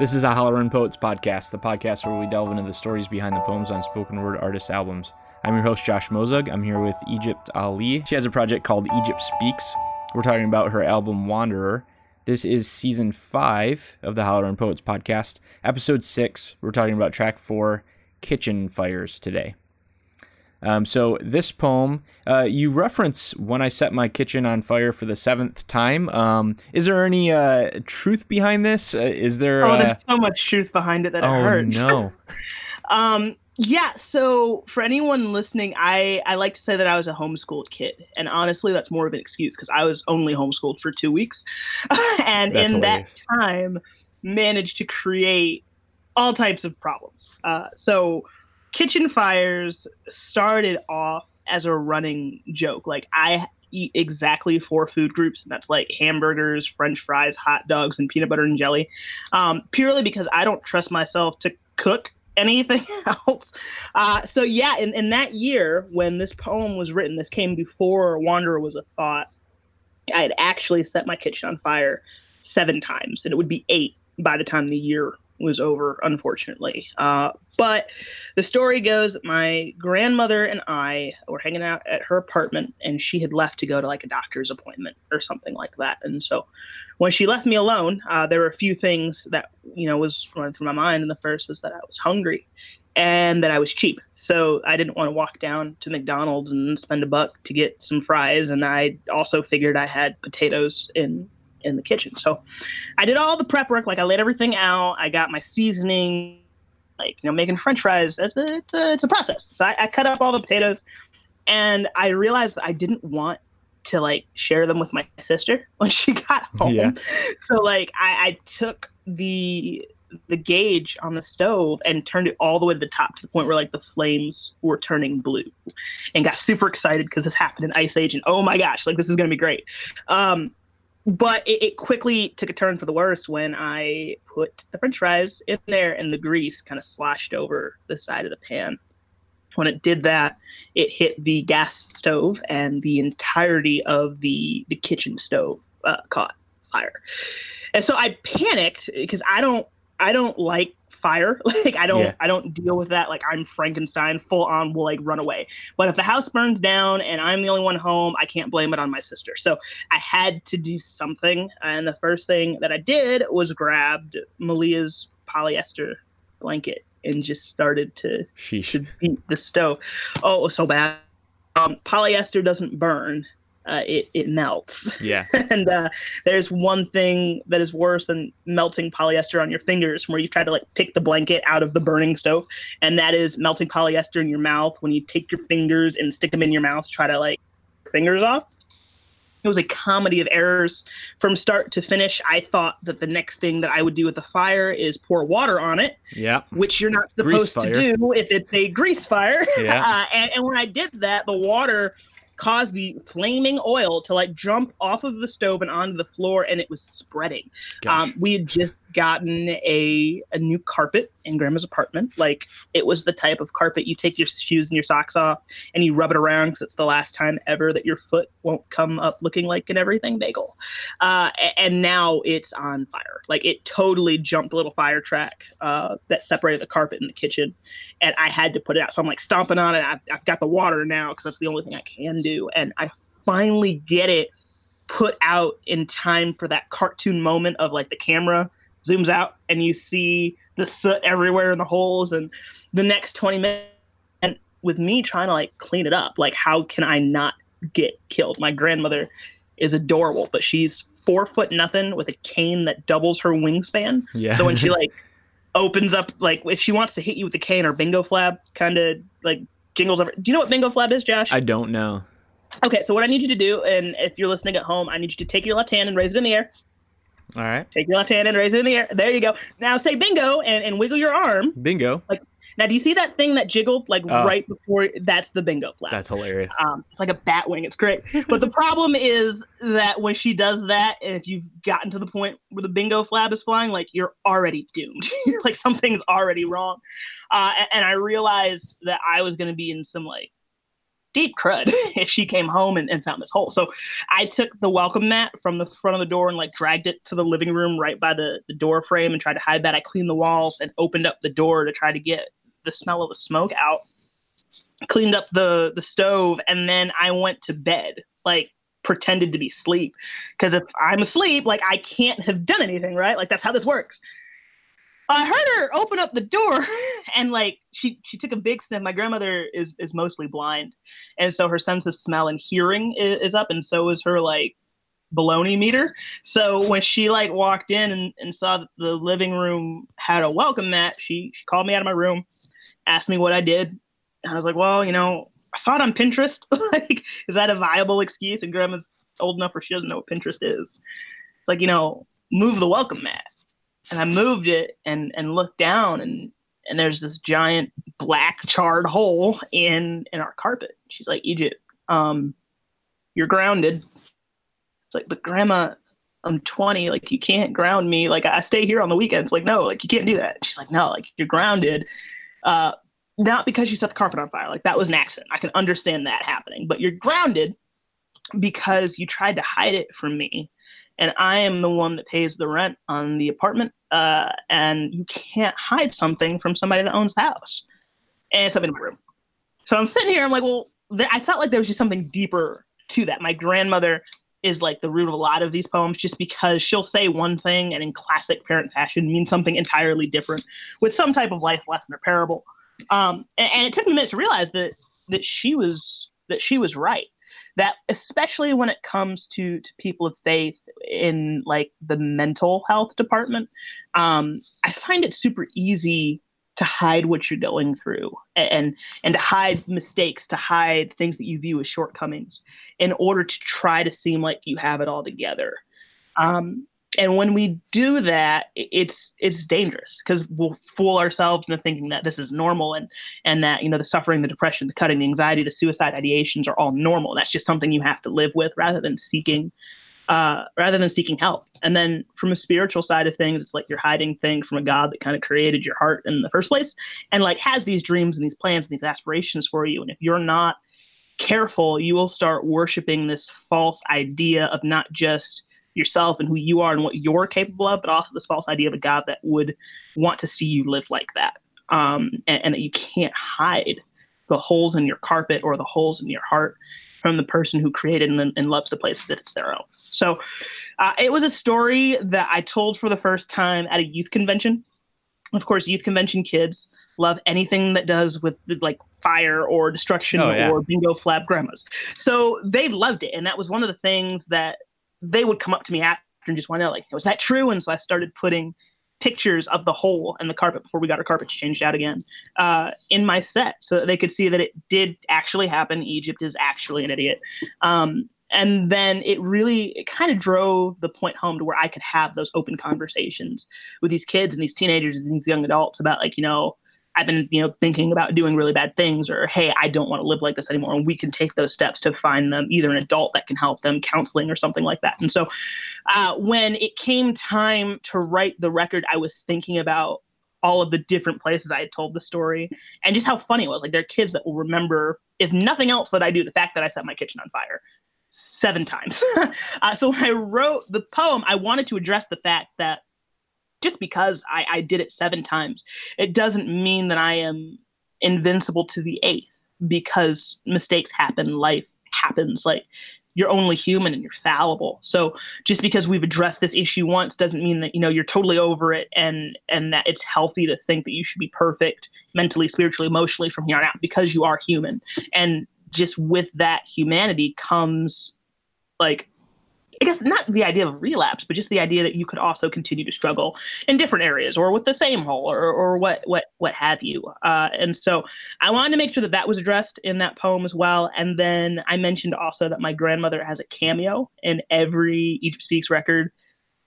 This is a Holler Poets podcast, the podcast where we delve into the stories behind the poems on spoken word artists' albums. I'm your host, Josh Mozug. I'm here with Egypt Ali. She has a project called Egypt Speaks. We're talking about her album Wanderer. This is season five of the Holler Poets podcast, episode six. We're talking about track four, Kitchen Fires, today. Um, so this poem, uh, you reference when I set my kitchen on fire for the seventh time. Um, is there any uh, truth behind this? Uh, is there? Oh, there's so much truth behind it that oh, it hurts. no. um, yeah. So for anyone listening, I I like to say that I was a homeschooled kid, and honestly, that's more of an excuse because I was only homeschooled for two weeks, and That's in hilarious. that time, managed to create all types of problems. Uh, so kitchen fires started off as a running joke. Like I eat exactly four food groups, and that's like hamburgers, French fries, hot dogs, and peanut butter and jelly. Um, purely because I don't trust myself to cook anything else. Uh, so yeah, in, in that year when this poem was written, this came before Wanderer was a thought. I had actually set my kitchen on fire seven times, and it would be eight by the time the year was over, unfortunately. Uh, but the story goes my grandmother and I were hanging out at her apartment, and she had left to go to like a doctor's appointment or something like that. And so when she left me alone, uh, there were a few things that you know was running through my mind. And the first was that I was hungry and that I was cheap. So I didn't want to walk down to McDonald's and spend a buck to get some fries. And I also figured I had potatoes in in the kitchen. So I did all the prep work. Like I laid everything out. I got my seasoning. Like you know, making French fries. That's a, it's a it's a process. So I, I cut up all the potatoes, and I realized that I didn't want to like share them with my sister when she got home. Yeah. So like I, I took the the gauge on the stove and turned it all the way to the top to the point where like the flames were turning blue and got super excited because this happened in ice age and oh my gosh like this is going to be great um, but it, it quickly took a turn for the worse when i put the french fries in there and the grease kind of sloshed over the side of the pan. When it did that it hit the gas stove and the entirety of the the kitchen stove uh, caught fire. And so i panicked because i don't I don't like fire. Like I don't Yeah. I don't deal with that. Like I'm Frankenstein, full on will like run away. But if the house burns down and I'm the only one home, I can't blame it on my sister. So I had to do something. And the first thing that I did was grabbed Malia's polyester blanket and just started to Sheesh. to beat the stove. Oh, it was so bad. Um, polyester doesn't burn. Uh, it, it melts Yeah. and uh, there's one thing that is worse than melting polyester on your fingers where you try to like pick the blanket out of the burning stove and that is melting polyester in your mouth when you take your fingers and stick them in your mouth try to like fingers off it was a comedy of errors from start to finish i thought that the next thing that i would do with the fire is pour water on it Yeah. which you're not supposed to do if it's a grease fire. Yeah. Uh, and, and when I did that, the water caused the flaming oil to like jump off of the stove and onto the floor, and it was spreading. Um, we had just gotten a a new carpet in Grandma's apartment. Like it was the type of carpet you take your shoes and your socks off and you rub it around because it's the last time ever that your foot won't come up looking like an everything bagel. Uh, and now it's on fire. Like it totally jumped a little fire track uh, that separated the carpet in the kitchen, and I had to put it out. So I'm like stomping on it. I've, I've got the water now because that's the only thing I can do, and I finally get it put out in time for that cartoon moment of like the camera zooms out and you see the soot everywhere in the holes. And the next 20 minutes and with me trying to like clean it up like how can i not get killed? My grandmother is adorable but she's four foot nothing with a cane that doubles her wingspan. Yeah. so when she like opens up like if she wants to hit you with a cane or bingo flab kind of like jingles over do you know what bingo flab is josh? I don't know. okay so what i need you to do and if you're listening at home i need you to take your left hand and raise it in the air All right. Take your left hand and raise it in the air. There you go. Now say bingo and, and wiggle your arm. Bingo. Like Now, do you see that thing that jiggled like Oh. right before? That's the bingo flap. That's hilarious. um, it's like a bat wing. It's great. But the problem is that when she does that, and if you've gotten to the point where the bingo flab is flying, like you're already doomed. like something's already wrong. Uh, a- and I realized that I was going to be in some like deep crud if she came home and, and found this hole. So I took the welcome mat from the front of the door and like dragged it to the living room right by the, the door frame and tried to hide that. I cleaned the walls and opened up the door to try to get the smell of the smoke out. Cleaned up the the stove and then I went to bed. Like pretended to be asleep because if I'm asleep, like I can't have done anything, right? Like that's how this works. I heard her open up the door and like she she took a big sniff. My grandmother is is mostly blind, and so her sense of smell and hearing is, is up, and so is her like baloney meter. So when she like walked in and, and saw the living room had a welcome mat, she she called me out of my room, asked me what I did. And I was like, well, you know, I saw it on Pinterest. like, is that a viable excuse? And grandma's old enough where she doesn't know what Pinterest is. It's like, you know, move the welcome mat and I moved it and and looked down and and there's this giant black charred hole in in our carpet. She's like, Egypt, um, you're grounded. It's like, but grandma, I'm 20. Like you can't ground me. Like I stay here on the weekends. Like no, like you can't do that. She's like, no, like you're grounded. Uh, not because you set the carpet on fire. Like that was an accident. I can understand that happening, but you're grounded because you tried to hide it from me and I am the one that pays the rent on the apartment. Uh, and you can't hide something from somebody that owns the house. And it's up in my room. So I'm sitting here. I'm like, well, th- I felt like there was just something deeper to that. My grandmother is like the root of a lot of these poems, just because she'll say one thing and in classic parent fashion mean something entirely different with some type of life lesson or parable. Um, and, and it took me minutes to realize that that she was that she was right that especially when it comes to to people of faith in like the mental health department um, i find it super easy to hide what you're going through and and to hide mistakes to hide things that you view as shortcomings in order to try to seem like you have it all together. Um, and when we do that it's it's dangerous because we'll fool ourselves into thinking that this is normal and and that you know the suffering the depression the cutting the anxiety the suicide ideations are all normal. That's just something you have to live with rather than seeking uh, rather than seeking help. And then from a spiritual side of things it's like you're hiding things from a god that kind of created your heart in the first place and like has these dreams and these plans and these aspirations for you. And if you're not careful you will start worshiping this false idea of not just yourself and who you are and what you're capable of, but also this false idea of a God that would want to see you live like that. Um, and, and that you can't hide the holes in your carpet or the holes in your heart from the person who created and, and loves the place that it's their own. So uh, it was a story that I told for the first time at a youth convention. Of course, youth convention kids love anything that does with like fire or destruction oh, yeah. or bingo flap grandmas. So they loved it. And that was one of the things that they would come up to me after and just want to know, like, was that true? And so I started putting pictures of the hole in the carpet before we got our carpets changed out again uh, in my set so that they could see that it did actually happen. Egypt is actually an idiot. Um, and then it really it kind of drove the point home to where I could have those open conversations with these kids and these teenagers and these young adults about like, you know, I've been, you know, thinking about doing really bad things, or hey, I don't want to live like this anymore. And we can take those steps to find them either an adult that can help them, counseling, or something like that. And so, uh, when it came time to write the record, I was thinking about all of the different places I had told the story and just how funny it was. Like there are kids that will remember, if nothing else, that I do the fact that I set my kitchen on fire seven times. uh, so when I wrote the poem, I wanted to address the fact that just because I, I did it seven times, it doesn't mean that I am invincible to the eighth because mistakes happen, life happens. Like you're only human and you're fallible. So just because we've addressed this issue once doesn't mean that you know you're totally over it and and that it's healthy to think that you should be perfect mentally, spiritually, emotionally from here on out because you are human. And just with that humanity comes like I guess not the idea of relapse, but just the idea that you could also continue to struggle in different areas or with the same hole or, or what what what have you. Uh, and so I wanted to make sure that that was addressed in that poem as well. And then I mentioned also that my grandmother has a cameo in every Egypt Speaks record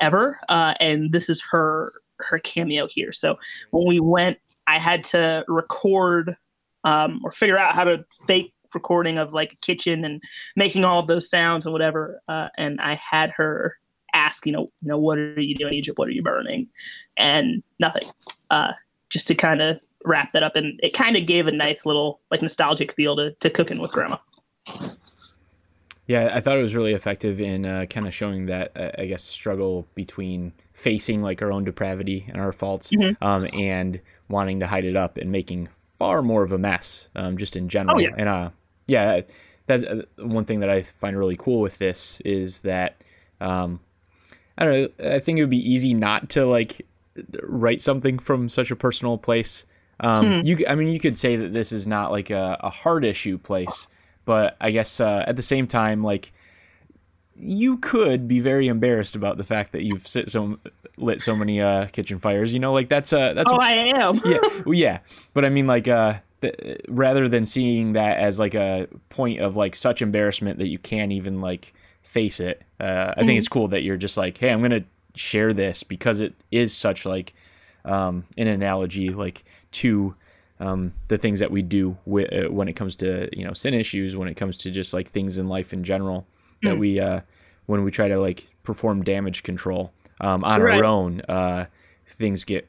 ever, uh, and this is her her cameo here. So when we went, I had to record um, or figure out how to fake recording of like a kitchen and making all of those sounds and whatever. Uh, and I had her ask, you know, you know, what are you doing, Egypt? What are you burning? And nothing. Uh, just to kind of wrap that up, and it kind of gave a nice little like nostalgic feel to to cooking with grandma. Yeah, I thought it was really effective in uh, kind of showing that, uh, I guess, struggle between facing like our own depravity and our faults Mhm. um, and wanting to hide it up and making far more of a mess um, just in general. Oh, yeah. And uh, yeah, that's uh, one thing that I find really cool with this is that um, I don't know. I think it would be easy not to like write something from such a personal place. Um, Hmm. You, I mean, you could say that this is not like a, a hard issue place, but I guess uh, at the same time, like you could be very embarrassed about the fact that you've sit so lit so many uh, kitchen fires. You know, like that's uh, that's Oh, I am. yeah, well, yeah. But I mean, like, uh, th- rather than seeing that as like a point of like such embarrassment that you can't even like face it, uh, I think it's cool that you're just like, hey, I'm gonna share this because it is such like um, an analogy like to um, the things that we do uh, when it comes to you know sin issues, when it comes to just like things in life in general that Mm. we uh, when we try to like perform damage control um, on Right. our own, uh, things get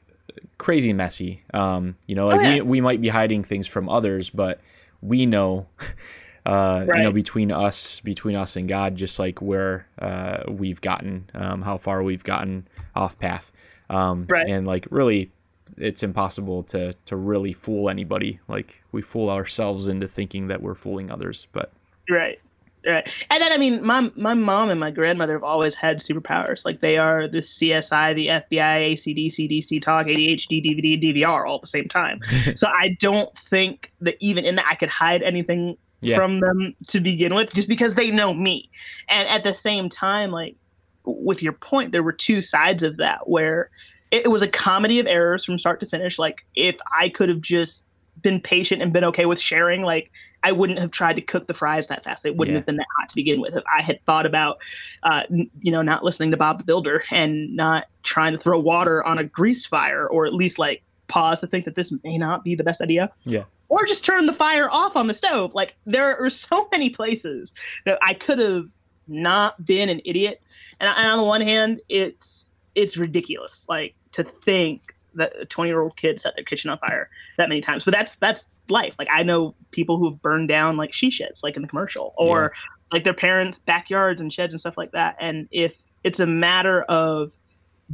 crazy messy. Um, you know, like Oh, yeah. we we might be hiding things from others, but we know, uh, you know, between us, between us and God, just like where uh, we've gotten, um, how far we've gotten off path, um, Right. and like really, it's impossible to to really fool anybody. Like we fool ourselves into thinking that we're fooling others, but Right. Right. And then I mean my my mom and my grandmother have always had superpowers. Like they are the CSI, the FBI, ACDC, DC talk, ADHD, DVD, DVR all at the same time. so I don't think that even in that I could hide anything Yeah. from them to begin with, just because they know me. And at the same time, like with your point, there were two sides of that where it, it was a comedy of errors from start to finish. Like if I could have just been patient and been okay with sharing, like I wouldn't have tried to cook the fries that fast. It wouldn't Yeah. have been that hot to begin with. If I had thought about, uh, you know, not listening to Bob the Builder and not trying to throw water on a grease fire, or at least like pause to think that this may not be the best idea. Yeah. Or just turn the fire off on the stove. Like there are so many places that I could have not been an idiot. And, and on the one hand, it's it's ridiculous. Like to think that a 20 year old kid set their kitchen on fire that many times. But that's that's life. Like I know people who've burned down like she sheds, like in the commercial, or like their parents' backyards and sheds and stuff like that. And if it's a matter of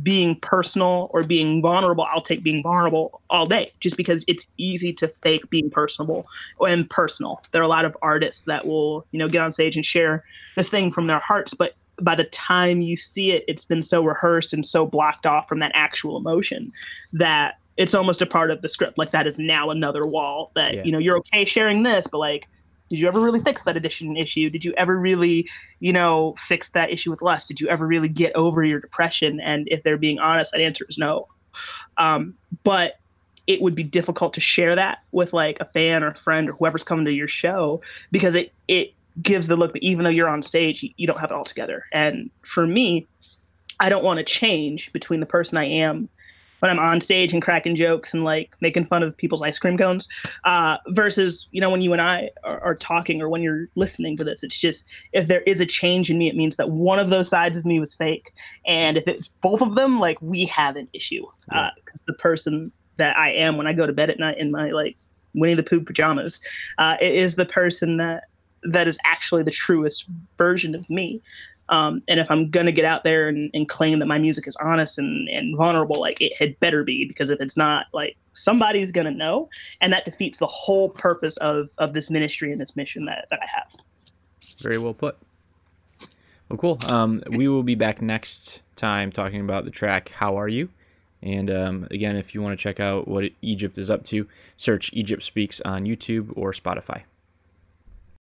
being personal or being vulnerable, I'll take being vulnerable all day just because it's easy to fake being personable and personal. There are a lot of artists that will, you know, get on stage and share this thing from their hearts, but by the time you see it, it's been so rehearsed and so blocked off from that actual emotion that it's almost a part of the script. Like that is now another wall that, Yeah. you know, you're okay sharing this, but like, did you ever really fix that addiction issue? Did you ever really, you know, fix that issue with lust? Did you ever really get over your depression? And if they're being honest, that answer is no. Um, but it would be difficult to share that with like a fan or a friend or whoever's coming to your show because it it gives the look that even though you're on stage, you, you don't have it all together. And for me, I don't want to change between the person I am when I'm on stage and cracking jokes and like making fun of people's ice cream cones, uh, versus you know when you and I are, are talking or when you're listening to this. It's just if there is a change in me, it means that one of those sides of me was fake, and if it's both of them, like we have an issue Yeah. because the person that I am when I go to bed at night in my like Winnie the Pooh pajamas, uh, it is the person that that is actually the truest version of me. Um, and if I'm gonna get out there and, and claim that my music is honest and, and vulnerable, like it had better be, because if it's not, like somebody's gonna know, and that defeats the whole purpose of of this ministry and this mission that, that I have. Very well put. Well, cool. Um, we will be back next time talking about the track "How Are You," and um, again, if you want to check out what Egypt is up to, search "Egypt Speaks" on YouTube or Spotify.